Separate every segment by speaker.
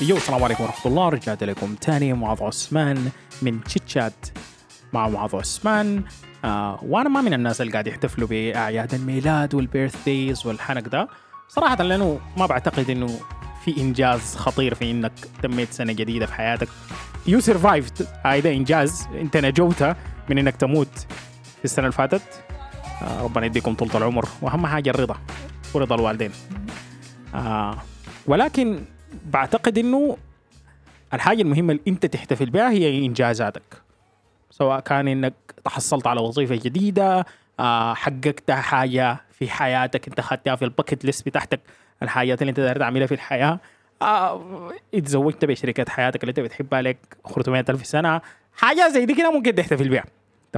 Speaker 1: Yo السلام عليكم ورحمة الله. رجعت لكم تاني معاذ عثمان من تشات مع معاذ عثمان. آه وأنا ما من الناس اللي قاعد يحتفلوا بأعياد الميلاد وال birthdays والحنك ده. صراحة لأنه ما بعتقد إنه في إنجاز خطير في إنك تميت سنة جديدة في حياتك. You survived هذا إنجاز. أنت نجوت من إنك تموت في السنة اللي فاتت. آه ربنا يديكم طولة العمر. وأهم حاجة الرضا ورضا الوالدين. آه ولكن بعتقد إنه الحاجة المهمة اللي أنت تحتفل بها هي إنجازاتك. سواء كان إنك تحصلت على وظيفة جديدة آه حققت حاجة في حياتك أنت خدتها في الباكت ليست بتاعتك الحاجات اللي أنت داير تعملها في الحياة. آه اتزوجت بشريكة حياتك اللي أنت بتحبها لك 400 ألف سنة. حاجة زي دي كده ممكن تحتفل بها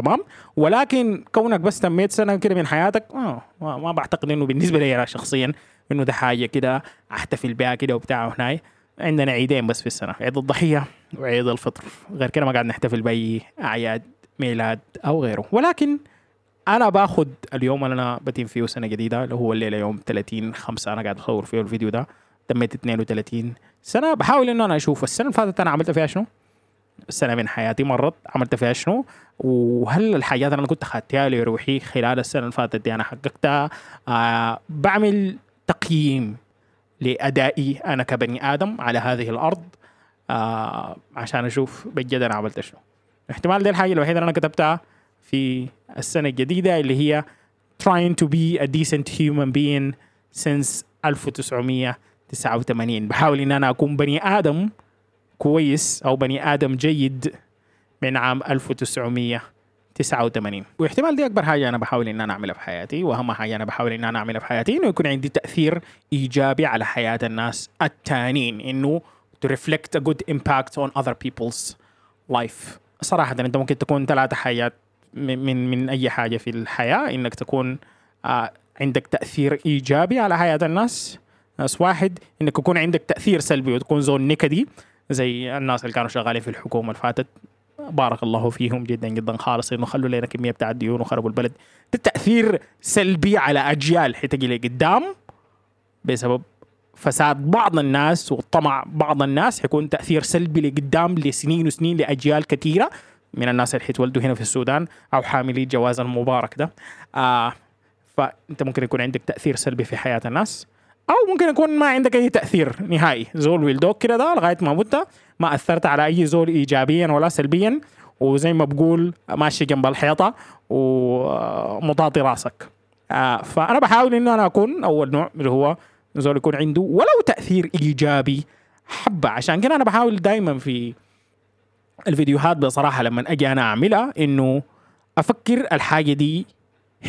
Speaker 1: تمام؟ ولكن كونك بس تميت سنة كده من حياتك آه ما, ما بعتقد إنه بالنسبة لي أنا شخصيا إنه ده حاجة كده أحتفل بها كده وبتاع هناي. عندنا عيدين بس في السنة عيد الضحية وعيد الفطر. غير كده ما قاعد نحتفل بأي أعياد ميلاد أو غيره. ولكن أنا باخد اليوم اللي أنا بتم فيه سنة جديدة اللي هو الليلة يوم 30 5 أنا قاعد أصور فيه الفيديو ده تميت 32 سنة. بحاول إنه أنا أشوف السنة اللي فاتت أنا عملت فيها شنو؟ السنة من حياتي مرت عملت فيها شنو؟ وهل الحاجات اللي أنا كنت أخدتها لروحي خلال السنة اللي فاتت دي أنا حققتها؟ آه بعمل تقييم لأدائي أنا كبني آدم على هذه الأرض آه عشان أشوف بجد أنا عملت شنو. احتمال دي الحاجة الوحيدة اللي أنا كتبتها في السنة الجديدة اللي هي trying to be a decent human being since 1989 بحاول إن أنا أكون بني آدم كويس أو بني آدم جيد من عام 1989 واحتمال دي أكبر حاجة أنا بحاول إن أنا أعملها في حياتي وأهم حاجة أنا بحاول إن أنا أعملها في حياتي إنه يكون عندي تأثير إيجابي على حياة الناس التانيين إنه to reflect a good impact on other people's life. صراحة أنت ممكن تكون ثلاثة حاجات من من, من أي حاجة في الحياة إنك تكون آه عندك تأثير إيجابي على حياة الناس. ناس واحد إنك يكون عندك تأثير سلبي وتكون زون نكدي. زي الناس اللي كانوا شغالين في الحكومة اللي فاتت. بارك الله فيهم جدا جدا خالص انه خلوا لنا كمية بتاع الديون وخربوا البلد. ده تأثير سلبي على أجيال حتجي لقدام بسبب فساد بعض الناس وطمع بعض الناس. حيكون تأثير سلبي لقدام لسنين وسنين لأجيال كثيرة. من الناس اللي حيتولدوا هنا في السودان أو حاملي جواز المبارك ده. آه فأنت ممكن يكون عندك تأثير سلبي في حياة الناس. أو ممكن يكون ما عندك أي تأثير نهائي. زول ويلدوك كده ده لغاية ما مت ما أثرت على أي زول ايجابيا ولا سلبيا وزي ما بقول ماشي جنب الحيطة ومطاطي راسك. آه فأنا بحاول إنه أنا أكون أول نوع اللي هو زول يكون عنده ولو تأثير إيجابي حبة. عشان كده أنا بحاول دائما في الفيديوهات بصراحه لما أجي أنا أعملها إنه أفكر الحاجة دي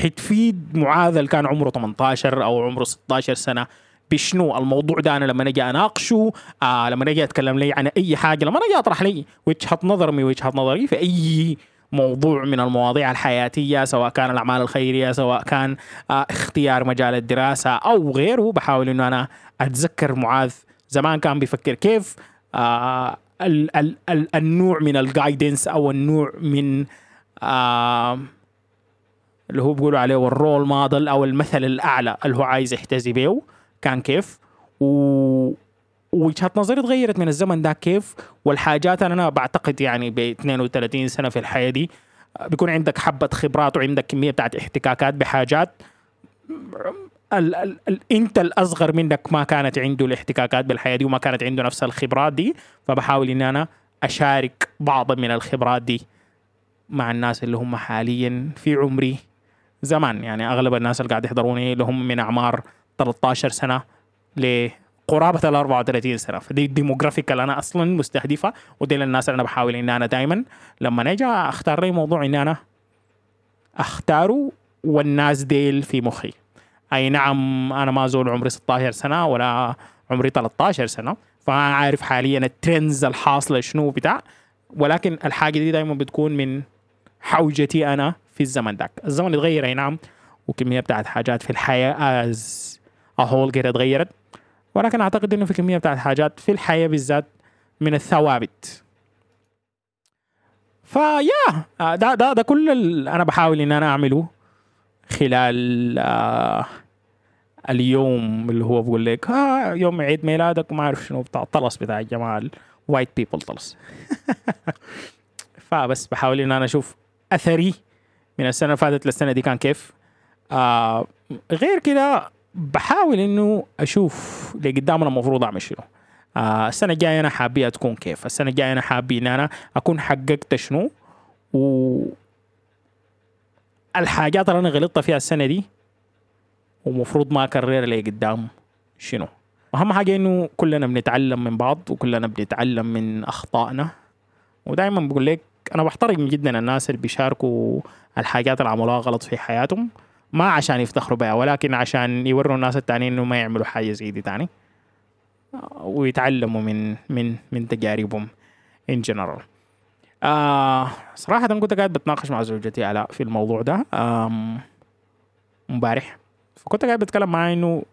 Speaker 1: حتفيد معاذ اللي كان عمره 18 أو عمره 16 سنة. بشنو الموضوع ده أنا لما أجي أناقشه آه لما أجي أتكلم لي عن أي حاجة لما أجي أطرح لي وجهة نظر من وجهة نظري في أي موضوع من المواضيع الحياتية سواء كان الأعمال الخيرية سواء كان آه اختيار مجال الدراسة أو غيره بحاول إنه أنا أتذكر معاذ زمان كان بيفكر كيف آه ال ال ال النوع من الجايدنس أو النوع من آه اللي هو بيقولوا عليه الرول موديل أو المثل الأعلى اللي هو عايز يحتذي به. كان كيف و وجهه نظري تغيرت من الزمن ده كيف والحاجات أنا بعتقد يعني ب 32 سنة في الحياة دي بيكون عندك حبة خبرات وعندك كمية بتاعت احتكاكات بحاجات ال ال ال أنت الأصغر منك ما كانت عنده الاحتكاكات بالحياة دي وما كانت عنده نفس الخبرات دي فبحاول ان أنا أشارك بعض من الخبرات دي مع الناس اللي هم حاليا في عمري زمان. يعني أغلب الناس اللي قاعد يحضروني اللي هم من أعمار 13 سنة لقرابة ال 34 سنة. فدي ال demographic اللي أنا أصلا مستهدفة ودي الناس اللي أنا بحاول إن أنا دائما لما أجي أختار لي موضوع إن أنا أختاره والناس ديل في مخي. أي نعم أنا ما زول عمري 16 سنة ولا عمري 13 سنة فما عارف حاليا ال trends الحاصلة شنو بتاع ولكن الحاجة دي دائما بتكون من حوجتي أنا في الزمن داك الزمن اتغير أي نعم وكمية بتاعت حاجات في الحياة as a whole كده اتغيرت. ولكن أعتقد إنه في كمية بتاعت حاجات في الحياة بالذات من الثوابت. ف yeah ده ده ده كل اللي أنا بحاول إن أنا أعمله خلال آه اليوم اللي هو بقول لك ها يوم عيد ميلادك وما أعرف شنو بتاع طلس بتاع الجماعه ال white people طلس. فبس بحاول إن أنا أشوف أثري من السنة اللي فاتت للسنة دي كان كيف. آه غير كده بحاول إنه أشوف لقدام أنا المفروض أعمل شنو. آه السنة الجاية أنا حابي تكون كيف. السنة الجاية أنا حابي إن أنا أكون حققت شنو. و الحاجات اللي أنا غلطت فيها السنة دي ومفروض ما أكررها لي قدام شنو. أهم حاجة إنه كلنا بنتعلم من بعض وكلنا بنتعلم من أخطائنا. ودائما بقول لك أنا بحترم جدا الناس اللي بيشاركوا الحاجات اللي عملوها غلط في حياتهم. ما عشان يفتخروا بها ولكن عشان يوروا الناس التانيين إنه ما يعملوا حاجة زي دي تاني. ويتعلموا من من من تجاربهم ان جنرال آه صراحة كنت قاعد بتناقش مع زوجتي على في الموضوع ده امبارح. فكنت قاعد بتكلم معاه إنه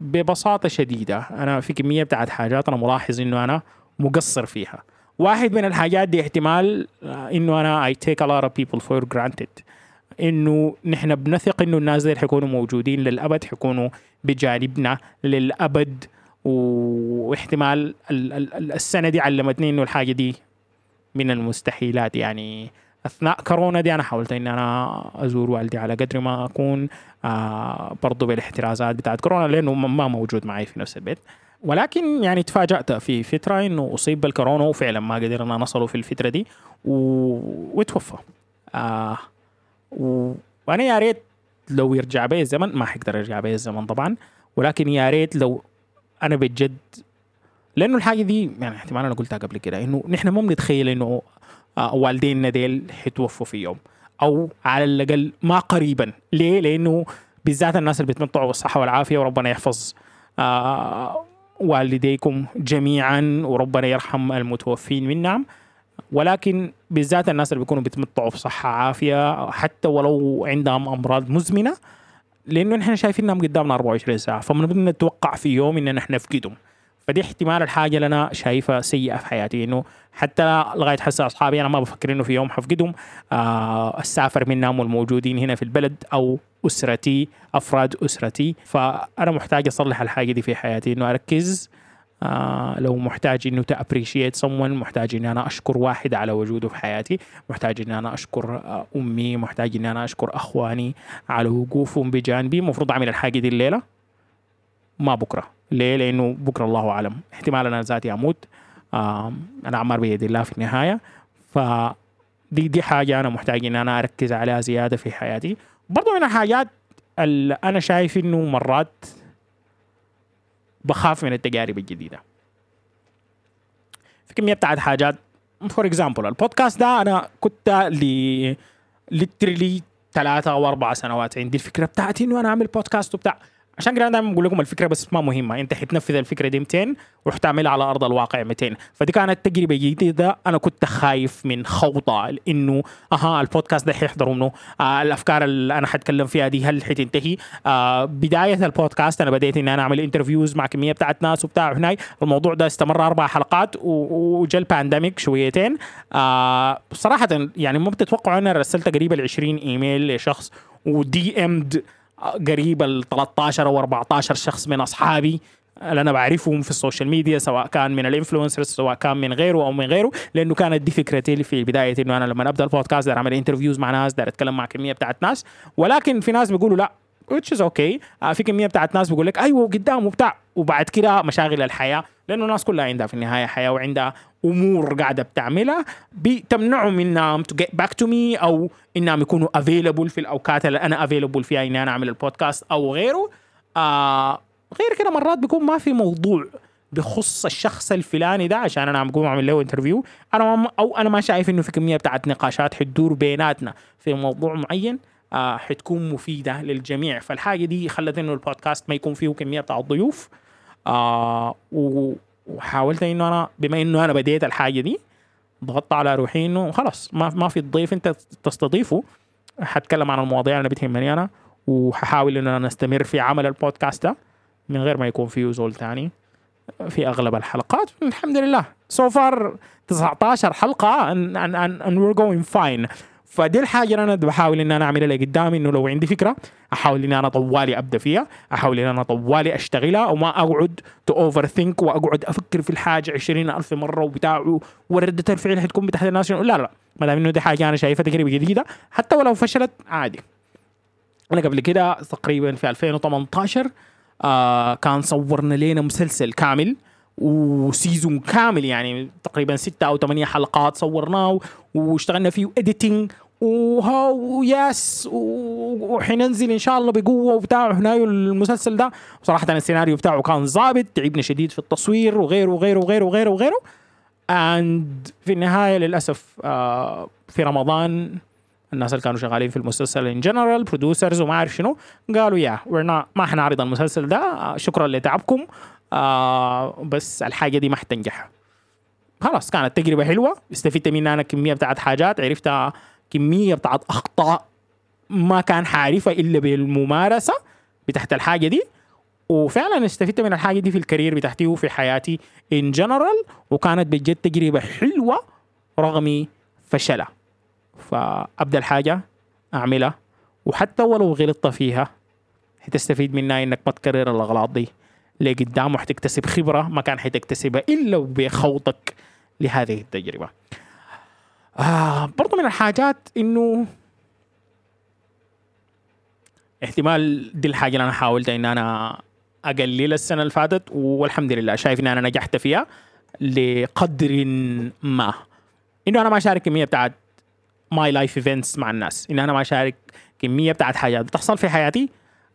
Speaker 1: ببساطة شديدة أنا في كمية بتاعت حاجات أنا ملاحظ إنه أنا مقصر فيها. واحد من الحاجات دي احتمال إنه أنا I take a lot of people for granted. إنه نحن بنثق إنه الناس دي حيكونوا موجودين للأبد حيكونوا بجانبنا للأبد. واحتمال السنة دي علمتني إنه الحاجة دي من المستحيلات. يعني أثناء كورونا دي أنا حاولت ان أنا أزور والدي على قدر ما أكون آه برضو بالاحترازات بتاعت كورونا لأنه ما موجود معي في نفس البيت. ولكن يعني تفاجأت في فترة إنه أصيب بالكورونا وفعلا ما قدرنا نصله في الفترة دي و... وتوفى. آه. وأنا يا ريت لو يرجع بي الزمن ما حقدر أرجع بي الزمن طبعا ولكن يا ريت لو أنا بجد لأنه الحاجة دي يعني احتمال أنا قلتها قبل كده إنه نحن ما بنتخيل إنه آه، والدينا ديل حيتوفوا في يوم أو على الأقل ما قريبا ليه؟ لأنه بالذات الناس اللي بيتمتعوا بالصحة والعافية وربنا يحفظ آه والديكم جميعا وربنا يرحم المتوفين منهم ولكن بالذات الناس اللي بيكونوا بيتمتعوا بصحة عافية حتى ولو عندهم أمراض مزمنة لأنه نحن شايفينهم قدامنا 24 ساعة فمن نتوقع في يوم إن نحن نفقدهم. فدي احتمال الحاجة اللي أنا شايفها سيئة في حياتي إنه حتى لغاية هسه أصحابي أنا ما بفكر إنه في يوم حفقدهم آه السافر منهم والموجودين هنا في البلد أو أسرتي أفراد أسرتي. فأنا محتاج أصلح الحاجة دي في حياتي إنه أركز آه لو محتاج إنه تابريشيت someone محتاج إني أنا أشكر واحد على وجوده في حياتي محتاج إني أنا أشكر آه أمي محتاج إني أنا أشكر أخواني على وقوفهم بجانبي. المفروض أعمل الحاجة دي الليلة ما بكرة. ليه؟ لأنه بكرة الله أعلم. احتمال أنا ذاتي أموت. أنا عمار بيد الله في النهاية. ف دي دي حاجة أنا محتاج ان أنا أركز عليها زيادة في حياتي. برضو من الحاجات اللي أنا شايف إنه مرات بخاف من التجارب الجديدة. في كمية بتاعت حاجات. For example البودكاست ده أنا كنت ل literally ثلاثة أو أربع سنوات عندي الفكرة بتاعتي إنه أنا أعمل بودكاست وبتاع. عشان كده أنا دايما بقول لكم الفكرة بس ما مهمة. انت حتنفذ الفكرة دي 200 وحتعملها على أرض الواقع 200 فدي كانت تجربة جديدة أنا كنت خايف من خوضه انه أها البودكاست ده حيحضروا منه. آه الأفكار اللي أنا حتكلم فيها دي هل حتنتهي؟ آه بداية البودكاست أنا بديت ان أنا أعمل interviews مع كمية بتاعت ناس وبتاع هناي. الموضوع ده استمر أربع حلقات وجا ال pandemic شويتين. آه صراحة يعني ما بتتوقعوا أنا رسلت قريب ال 20 إيميل لشخص و DMed قريب ال 13 أو 14 شخص من أصحابي اللي أنا بعرفهم في ال social media سواء كان من ال influencers سواء كان من غيره أو من غيره لأنه كانت دي فكرتي في بدايه إنه أنا لما أبدأ البودكاست أعمل interviews مع ناس داير أتكلم مع كمية بتاعت ناس. ولكن في ناس بيقولوا لا which is okay. آه في كمية بتاعت ناس بيقول لك أيوه قدام وبتاع. وبعد كده مشاغل الحياة لأنه الناس كلها عندها في النهاية حياة وعندها أمور قاعدة بتعملها بتمنعهم إنهم to get back to me أو إنهم يكونوا available في الأوقات اللي أنا available فيها إني أنا أعمل البودكاست أو غيره. آه غير كده مرات بيكون ما في موضوع بخص الشخص الفلاني ده عشان أنا عم بقوم أعمل له interview أنا أو أنا ما شايف إنه في كميه بتاعت نقاشات حتدور بيناتنا في موضوع معين آه حتكون مفيدة للجميع. فالحاجة دي خلت إنه البودكاست ما يكون فيه كمية بتاع الضيوف. آه وحاولت إنه أنا بما إنه أنا بديت الحاجة دي ضغطت على روحي إنه خلاص ما ما في الضيف أنت تستضيفه. حتكلم عن المواضيع اللي بتهمني أنا وححاول ان أنا نستمر في عمل البودكاست ده من غير ما يكون فيه زول تاني في أغلب الحلقات. الحمد لله. so far 19 حلقة and, and, and we're going fine. فدي الحاجة اللي أنا بحاول ان أنا أعملها لقدام إنه لو عندي فكرة أحاول ان أنا طوالي أبدأ فيها أحاول ان أنا طوالي أشتغلها وما أقعد to overthink وأقعد أفكر في الحاجة عشرين ألف مرة وبتاع وردة الفعل حتكون بتاعت الناس لا لا ما دام إنه دي حاجة أنا شايفها تجربة جديدة حتى ولو فشلت عادي. أنا قبل كده تقريبا في 2018 آه كان صورنا لنا مسلسل كامل و season كامل يعني تقريبا ستة أو ثمانية حلقات صورناه واشتغلنا فيه editing وهو yes وحننزل إن شاء الله بقوة وبتاع هنا المسلسل ده. صراحة السيناريو بتاعه كان ظابط تعبنا شديد في التصوير وغيره وغيره وغيره وغيره وغيره. and في النهاية للأسف آه في رمضان الناس اللي كانوا شغالين في المسلسل in general producers وما أعرف شنو قالوا يا ما حنعرض المسلسل ده شكرا لتعبكم آه بس الحاجة دي ما حتنجح. خلاص كانت تجربة حلوة استفدت منها أنا كمية بتاعت حاجات عرفتها كمية بتاعت أخطاء ما كان حعرفها إلا بالممارسة بتاعت الحاجة دي. وفعلا استفدت من الحاجة دي في الكارير بتاعتي وفي حياتي ان جنرال وكانت بجد تجربة حلوة رغم فشلها فأبدأ الحاجة أعملها وحتى ولو غلطت فيها حتستفيد منها إنك ما تكرر الأغلاط دي لقدام وحتكتسب خبرة ما كان حتكتسبها إلا بخوضك لهذه التجربة. آه برضو من الحاجات إنه احتمال دي الحاجة اللي أنا حاولت إن أنا أقلل السنة اللي فاتت والحمد لله شايف إن أنا نجحت فيها لقدر ما. إنه أنا ما أشارك كمية بتاعت my life events مع الناس. ان أنا ما أشارك كمية بتاعت حاجات بتحصل في حياتي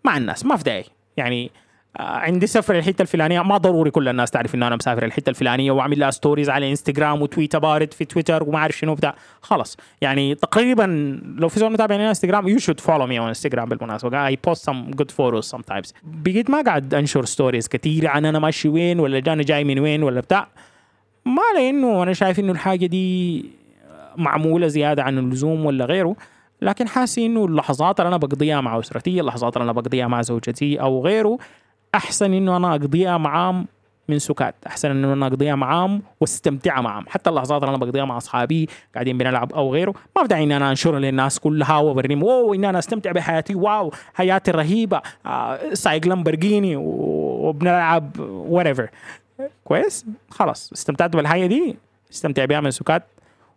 Speaker 1: مع الناس. ما في داعي. يعني عندي سفر الحته الفلانية. ما ضروري كل الناس تعرف انه أنا مسافر الحته الفلانية وأعمل لها stories على انستغرام و tweet برضو في تويتر وما أعرف شنو بتاع خلص يعني تقريبا لو في زول متابعني انستغرام you should follow me on انستغرام بالمناسبة. I post some good photos sometimes بقيت ما قاعد أنشر stories كثير عن أنا ماشي وين ولا أنا جاي من وين ولا بتاع. ما لأنه أنا شايف إنه الحاجة دي معمولة زيادة عن اللزوم ولا غيره. لكن حاسس إنه اللحظات اللي أنا بقضيها مع أسرتي اللحظات اللي أنا بقضيها مع زوجتي أو غيره أحسن إنه أنا أقضيها معاهم من سكات. أحسن إنه أنا أقضيها معاهم واستمتع معاهم. حتى اللحظات اللي أنا بقضيها مع أصحابي قاعدين بنلعب أو غيره. ما بدعي ان أنا انشرها للناس كلها وبرنيم واو ان أنا أستمتع بحياتي. واو حياتي رهيبة. آه سايق لامبرجيني وبنلعب وريفر كويس؟ خلاص. استمتعت بالحاجة دي. استمتع بها من سكات.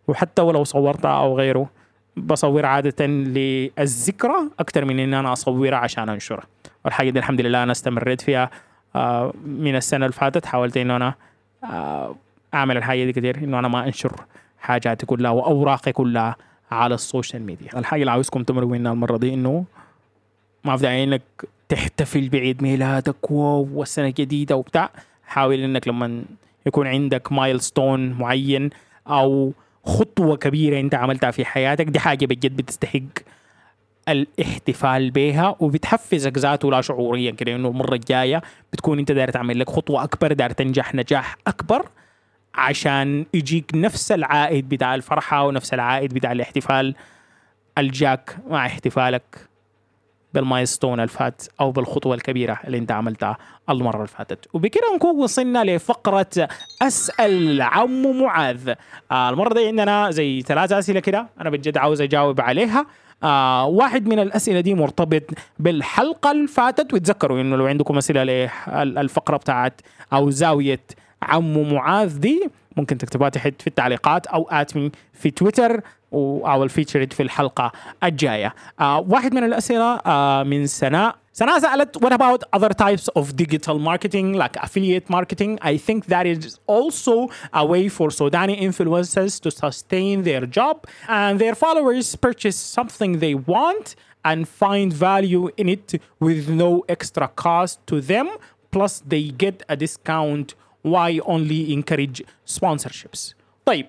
Speaker 1: وحتى ولو صورتها أو غيره بصور عادة للذكرى أكثر من إن أنا أصورها عشان أنشرها. والحاجة دي الحمد لله أنا استمريت فيها. آه، من السنة اللي فاتت حاولت إنه أنا آه، أعمل الحاجة دي كثير إنه أنا ما أنشر حاجاتي كلها وأوراقي كلها على ال social media. الحاجة اللي عاوزكم تمرقوا منها المرة دي إنه ما في داعي إنك تحتفل بعيد ميلادك والسنة الجديدة وبتاع. حاول إنك لما يكون عندك milestone معين أو خطوة كبيرة أنت عملتها في حياتك دي حاجة بجد بتستحق الاحتفال بها وبتحفزك ذاته لا شعوريا كده إنه المرة الجاية بتكون أنت داير تعمل لك خطوة أكبر داير تنجح نجاح أكبر عشان يجيك نفس العائد بتاع الفرحة ونفس العائد بتاع الاحتفال الجاك مع احتفالك بالمايستون الفات أو بالخطوة الكبيرة اللي أنت عملتها المرة اللي فاتت. وبكده نكون وصلنا لفقرة أسأل عم معاذ. آه المرة دي عندنا زي ثلاثة أسئلة كده أنا بجد عاوز أجاوب عليها. آه واحد من الأسئلة دي مرتبط بالحلقة اللي فاتت وتذكروا إنه لو عندكم أسئلة للفقره بتاعت أو زاوية عم معاذ دي ممكن تكتبوها تحت في التعليقات أو اتمي في تويتر أو الفيتشرد في الحلقة الجاية. آه واحد من الأسئلة آه من سناء. سناء سألت what about other types of digital marketing like affiliate marketing I think that is also a way for Sudani influencers to sustain their job and their followers purchase something they want and find value in it with no extra cost to them plus they get a discount why only encourage sponsorships طيب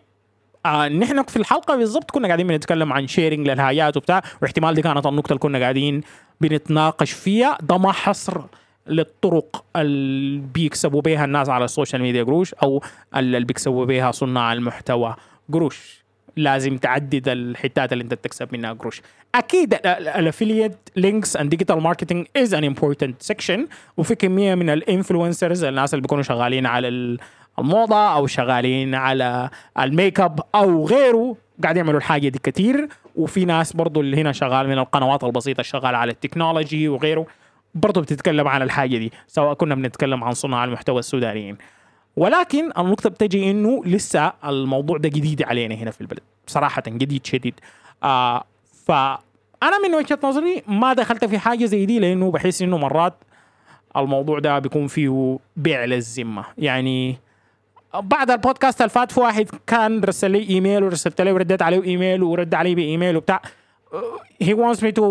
Speaker 1: آه نحن في الحلقه بالضبط كنا قاعدين بنتكلم عن شيرنج للهايات وبتاع واحتمال دي كانت النقطه اللي كنا قاعدين بنتناقش فيها. ده ما حصر للطرق اللي بيكسبوا بها الناس على ال social media قروش أو اللي بيكسبوا بها صناع المحتوى. قروش لازم تعدد الحتات اللي انت تكسب منها قروش. أكيد ال affiliate links and digital marketing is an important section وفي كمية من ال influencers الناس اللي بيكونوا شغالين على الموضة أو شغالين على الميك أب أو غيره قاعد يعملوا الحاجة دي كتير. وفي ناس برضو اللي هنا شغال من القنوات البسيطة الشغاله على ال technology وغيره برضو بتتكلم عن الحاجة دي سواء كنا بنتكلم عن صناع المحتوى السودانيين. ولكن النقطة بتجي إنه لسه الموضوع ده جديد علينا هنا في البلد بصراحه جديد شديد. آه فأنا من وجهة نظري ما دخلت في حاجة زي دي لأنه بحس إنه مرات الموضوع ده بيكون فيه بيع للذمة. يعني بعد البودكاست اللي فات في واحد كان رسل لي إيميل ورسلت له ورديت عليه إيميل ورد علي بإيميل وبتاع. هي wants me to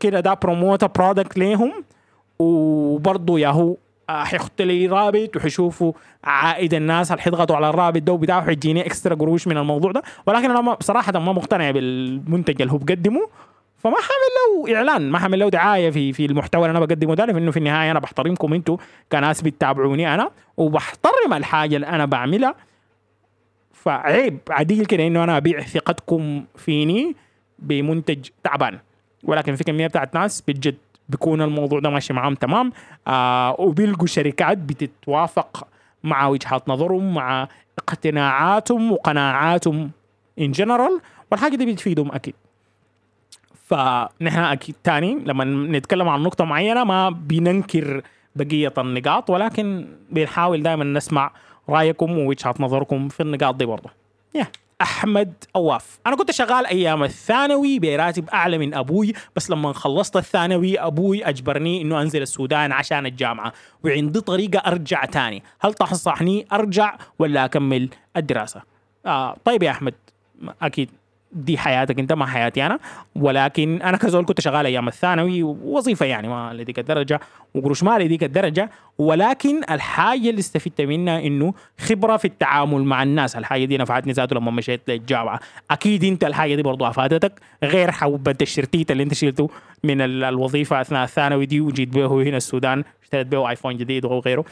Speaker 1: كده ده promote product ليهم وبرضه ياهو حيحط لي رابط وحيشوفوا عائد الناس اللي حيضغطوا على الرابط ده وبتاع حيجيني extra قروش من الموضوع ده. ولكن أنا بصراحة ما مقتنع بالمنتج اللي هو بقدمه. فما حامل له إعلان ما حامل له دعاية في في المحتوى اللي أنا بقدمه ده لأنه في النهاية أنا بحترمكم أنتم كناس بتتابعوني أنا وبحترم الحاجة اللي أنا بعملها. فعيب عديل كده إنه أنا أبيع ثقتكم فيني بمنتج تعبان. ولكن في كمية بتاعت ناس بجد بيكون الموضوع ده ماشي معاهم تمام. آه وبيلقوا شركات بتتوافق مع وجهات نظرهم مع اقتناعاتهم وقناعاتهم ان جنرال والحاجة دي بتفيدهم أكيد. فنحن أكيد تاني لما نتكلم عن نقطة معينة ما بننكر بقية النقاط ولكن بنحاول دائما نسمع رأيكم ووجهات نظركم في النقاط دي برضه yeah. أحمد أواف. أنا كنت شغال أيام الثانوي براتب أعلى من أبوي بس لما خلصت الثانوي أبوي أجبرني إنه أنزل السودان عشان الجامعة وعندي طريقة أرجع تاني. هل تنصحني أرجع ولا أكمل الدراسة؟ آه طيب يا أحمد أكيد دي حياتك انت ما حياتي أنا. ولكن أنا كزول كنت شغال أيام الثانوي وظيفه يعني ما لديك الدرجة وقروش ما لديك الدرجة. ولكن الحاجة اللي استفدت منها إنه خبرة في التعامل مع الناس. الحاجة دي نفعتني ذاته لما مشيت للجامعة. أكيد أنت الحاجة دي برضو أفادتك غير حوبه الشرتيت اللي أنت شلته من الوظيفة أثناء الثانوي دي وجيت به هنا السودان اشتريت به ايفون جديد وغيره.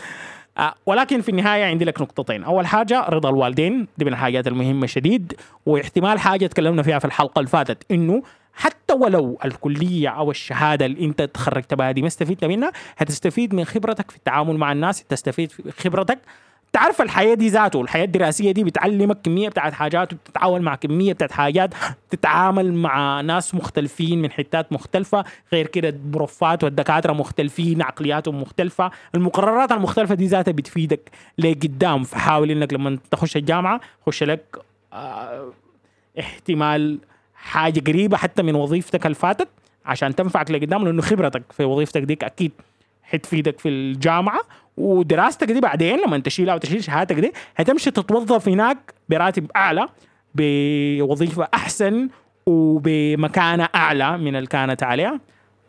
Speaker 1: ولكن في النهاية عندي لك نقطتين. أول حاجة رضا الوالدين دي من الحاجات المهمة شديد واحتمال حاجة تكلمنا فيها في الحلقة اللي فاتت إنه حتى ولو الكلية أو الشهادة اللي أنت تخرجت بها دي ما استفدت منها هتستفيد من خبرتك في التعامل مع الناس تستفيد في خبرتك تعرف الحياة دي ذاته الحياة الدراسية دي بتعلمك كمية بتاعت حاجات وبتتعاون مع كمية بتاعت حاجات تتعامل مع ناس مختلفين من حتات مختلفة غير كده البروفات والدكاترة مختلفين عقلياتهم مختلفة المقررات المختلفة دي ذاتها بتفيدك لقدام. فحاول إنك لما تخش الجامعة خش لك آه احتمال حاجة قريبة حتى من وظيفتك اللي فاتت عشان تنفعك لقدام لأنه خبرتك في وظيفتك ديك أكيد حتفيدك في الجامعة. ودراستك دي بعدين لما تشيلها وتشيل شهادتك دي هتمشي تتوظف هناك براتب أعلى بوظيفة أحسن وبمكانة أعلى من اللي كانت عليها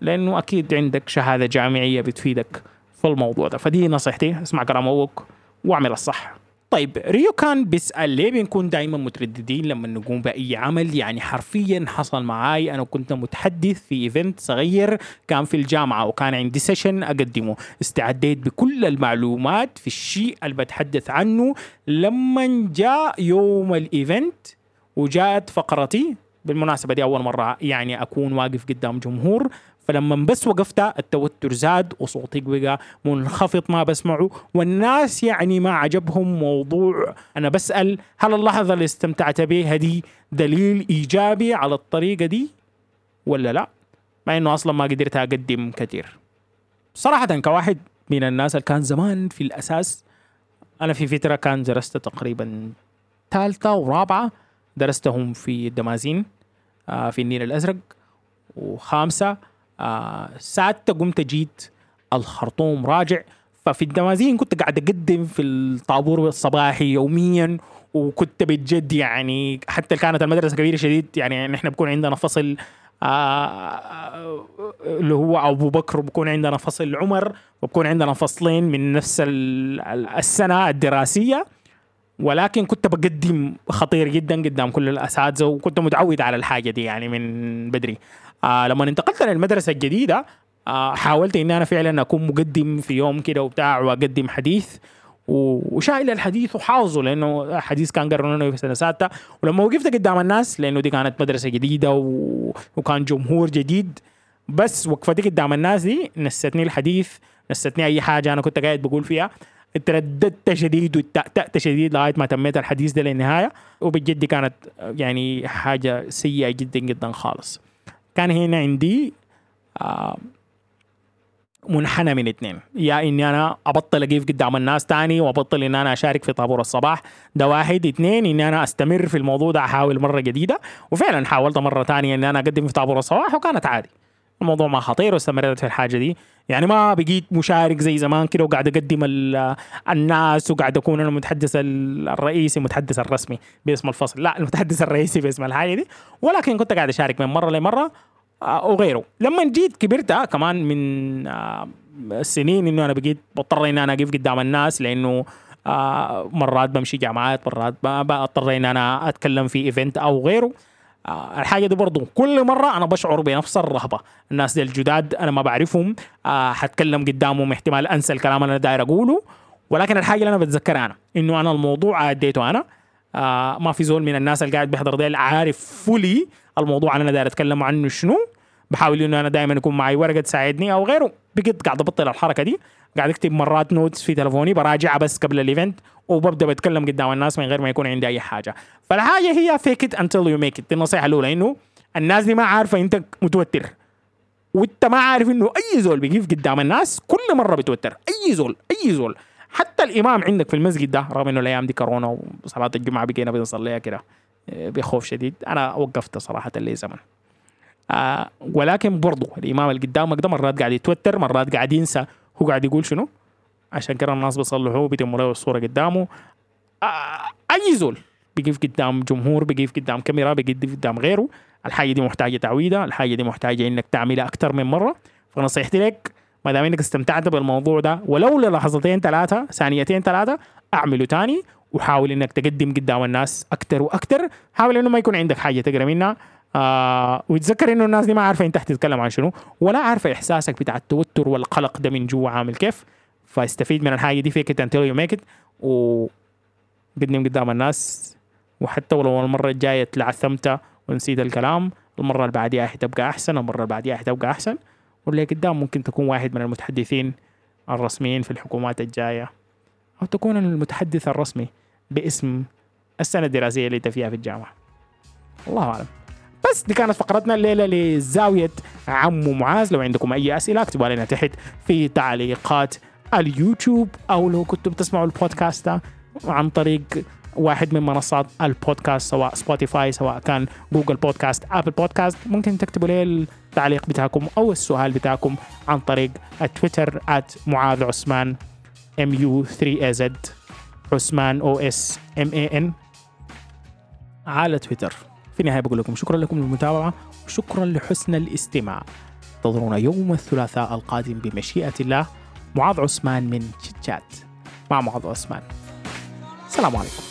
Speaker 1: لأنه أكيد عندك شهادة جامعية بتفيدك في الموضوع ده. فدي نصيحتي اسمع كلام أبوك واعمل الصح. طيب ريو كان بيسأل ليه بنكون دائما مترددين لما نقوم بأي عمل؟ يعني حرفيا حصل معاي أنا كنت متحدث في event صغير كان في الجامعة وكان عندي session أقدمه. استعديت بكل المعلومات في الشيء اللي بتحدث عنه. لما جاء يوم ال event وجاءت فقرتي بالمناسبة دي أول مرة يعني أكون واقف قدام جمهور فلما بس وقفت التوتر زاد وصوتي بقى منخفض ما بسمعه والناس يعني ما عجبهم موضوع أنا بسأل هل اللحظة اللي استمتعت بها دي دليل إيجابي على الطريقة دي ولا لا؟ مع إنه أصلا ما قدرت أقدم كثير. صراحة كواحد من الناس اللي كان زمان في الأساس أنا في فترة كان درست تقريبا ثالثة ورابعة درستهم في الدمازين آه، في النيل الأزرق وخامسة سادسة قمت جيت الخرطوم راجع. ففي الدمازين كنت قاعد أقدم في الطابور الصباحي يوميا وكنت بجد يعني حتى كانت المدرسة كبيرة شديد يعني نحن بكون عندنا فصل آه اللي هو أبو بكر بكون عندنا فصل عمر وبكون عندنا فصلين من نفس السنة الدراسية. ولكن كنت بقدم خطير جدا قدام كل الأساتذة وكنت متعود على الحاجة دي يعني من بدري. آه لما انتقلت للمدرسه الجديدة آه حاولت إني أنا فعلا أكون مقدم في يوم كده وبتاع وأقدم حديث وشايل الحديث وحافظه لأنه حديث كان قررنا في سنة سادسة. ولما وقفت قدام الناس لأنه دي كانت مدرسة جديدة و... وكان جمهور جديد بس وقفتي قدام الناس دي نستني الحديث نستني أي حاجة أنا كنت قاعد بقول فيها. ترددت شديد وتأتأت شديد لغاية ما تميت الحديث ده للنهاية وبجد كانت يعني حاجة سيئة جدا جدا خالص. كان هنا عندي آه منحنى من اثنين. يا إني أنا أبطل اقيف قدام الناس تاني وأبطل ان أنا أشارك في طابور الصباح. ده واحد. اثنين إني أنا أستمر في الموضوع ده أحاول مرة جديدة. وفعلا حاولت مرة ثانية ان أنا أقدم في طابور الصباح وكانت عادي. الموضوع ما خطير واستمريت في الحاجة دي. يعني ما بقيت مشارك زي زمان كده وقاعد أقدم الناس وقاعد أكون أنا المتحدث الرئيسي المتحدث الرسمي باسم الفصل. لا المتحدث الرئيسي باسم الحاجة دي. ولكن كنت قاعد أشارك من مرة لمرة آه، وغيره. لما جيت كبرت آه، كمان من آه، سنين إنه أنا بقيت بضطر ان أنا أقف قدام الناس لأنه مرات بمشي جامعات مرات بضطر ان أنا أتكلم في ايفنت أو غيره. الحاجة دي برضو كل مرة أنا بشعر بنفس الرهبة. الناس دي الجداد أنا ما بعرفهم حتكلم قدامهم احتمال أنسى الكلام اللي أنا داير أقوله. ولكن الحاجة اللي أنا بتذكرها أنا إنه أنا الموضوع اديته أنا. ما في زول من الناس اللي قاعد بيحضر ديل عارف fully الموضوع اللي أنا داير أتكلم عنه شنو. بحاول إنه أنا دائما يكون معي ورقة تساعدني أو غيره. بقيت قاعد أبطل الحركة دي. قاعد اكتب مرات notes في تلفوني براجعها بس قبل ال event وببدأ بتكلم قدام الناس من غير ما يكون عندي أي حاجة. فالحاجة هي fake it until you make it دي النصيحة الأولى إنه الناس دي ما عارفة إنت متوتر. وإنت ما عارف إنه أي زول بيقف قدام الناس كل مرة بتوتر أي زول أي زول. حتى الإمام عندك في المسجد ده رغم إنه الأيام دي كورونا وصلاة الجمعة بقينا بنصليها كده آه، بخوف شديد. أنا وقفت صراحة لي زمن. آه ولكن برضو الإمام اللي قدامك ده مرات قاعد يتوتر مرات قاعد ينسى. هو قاعد يقول شنو؟ عشان كده الناس بيصلحوه بيتموا له الصورة قدامه. أي زول بيقف قدام جمهور بيقف قدام كاميرا بيقف قدام غيره الحاجة دي محتاجة تعويده الحاجة دي محتاجة إنك تعملها أكثر من مرة. فنصيحتي لك ما دام إنك استمتعت بالموضوع ده ولو للحظتين ثلاثة ثانيتين ثلاثة أعمله تاني وحاول إنك تقدم قدام الناس أكثر وأكثر حاول إنه ما يكون عندك حاجة تقرأ منها. آه إنه الناس دي ما عارفة انت تتكلم عن شنو ولا عارفة إحساسك بتاع التوتر والقلق ده من جوا عامل كيف. فاستفيد من الحاجة دي fake it till you make it وقدم قدام الناس. وحتى ولو المرة الجاية تلعثمت ونسيت الكلام المرة اللي بعديها حتبقى أحسن المرة اللي بعديها حتبقى أحسن. واللي قدام ممكن تكون واحد من المتحدثين الرسميين في الحكومات الجاية أو تكون المتحدث الرسمي باسم السنة الدراسيه اللي أنت فيها في الجامعة. الله أعلم. بس دي كانت فقرتنا الليلة لزاوية عمو معاذ. لو عندكم أي أسئلة اكتبوا لنا تحت في تعليقات اليوتيوب أو لو كنتوا بتسمعوا البودكاست عن طريق واحد من منصات البودكاست سواء Spotify سواء كان Google Podcast Apple Podcast ممكن تكتبوا لي التعليق بتاعكم أو السؤال بتاعكم عن طريق التويتر معاذ عثمان M U 3 a z عثمان O S M A N على تويتر في النهاية بقول لكم شكرا لكم للمتابعة وشكرا لحسن الاستماع. انتظرونا يوم الثلاثاء القادم بمشيئة الله. معاذ عثمان من شات مع معاذ عثمان. السلام عليكم.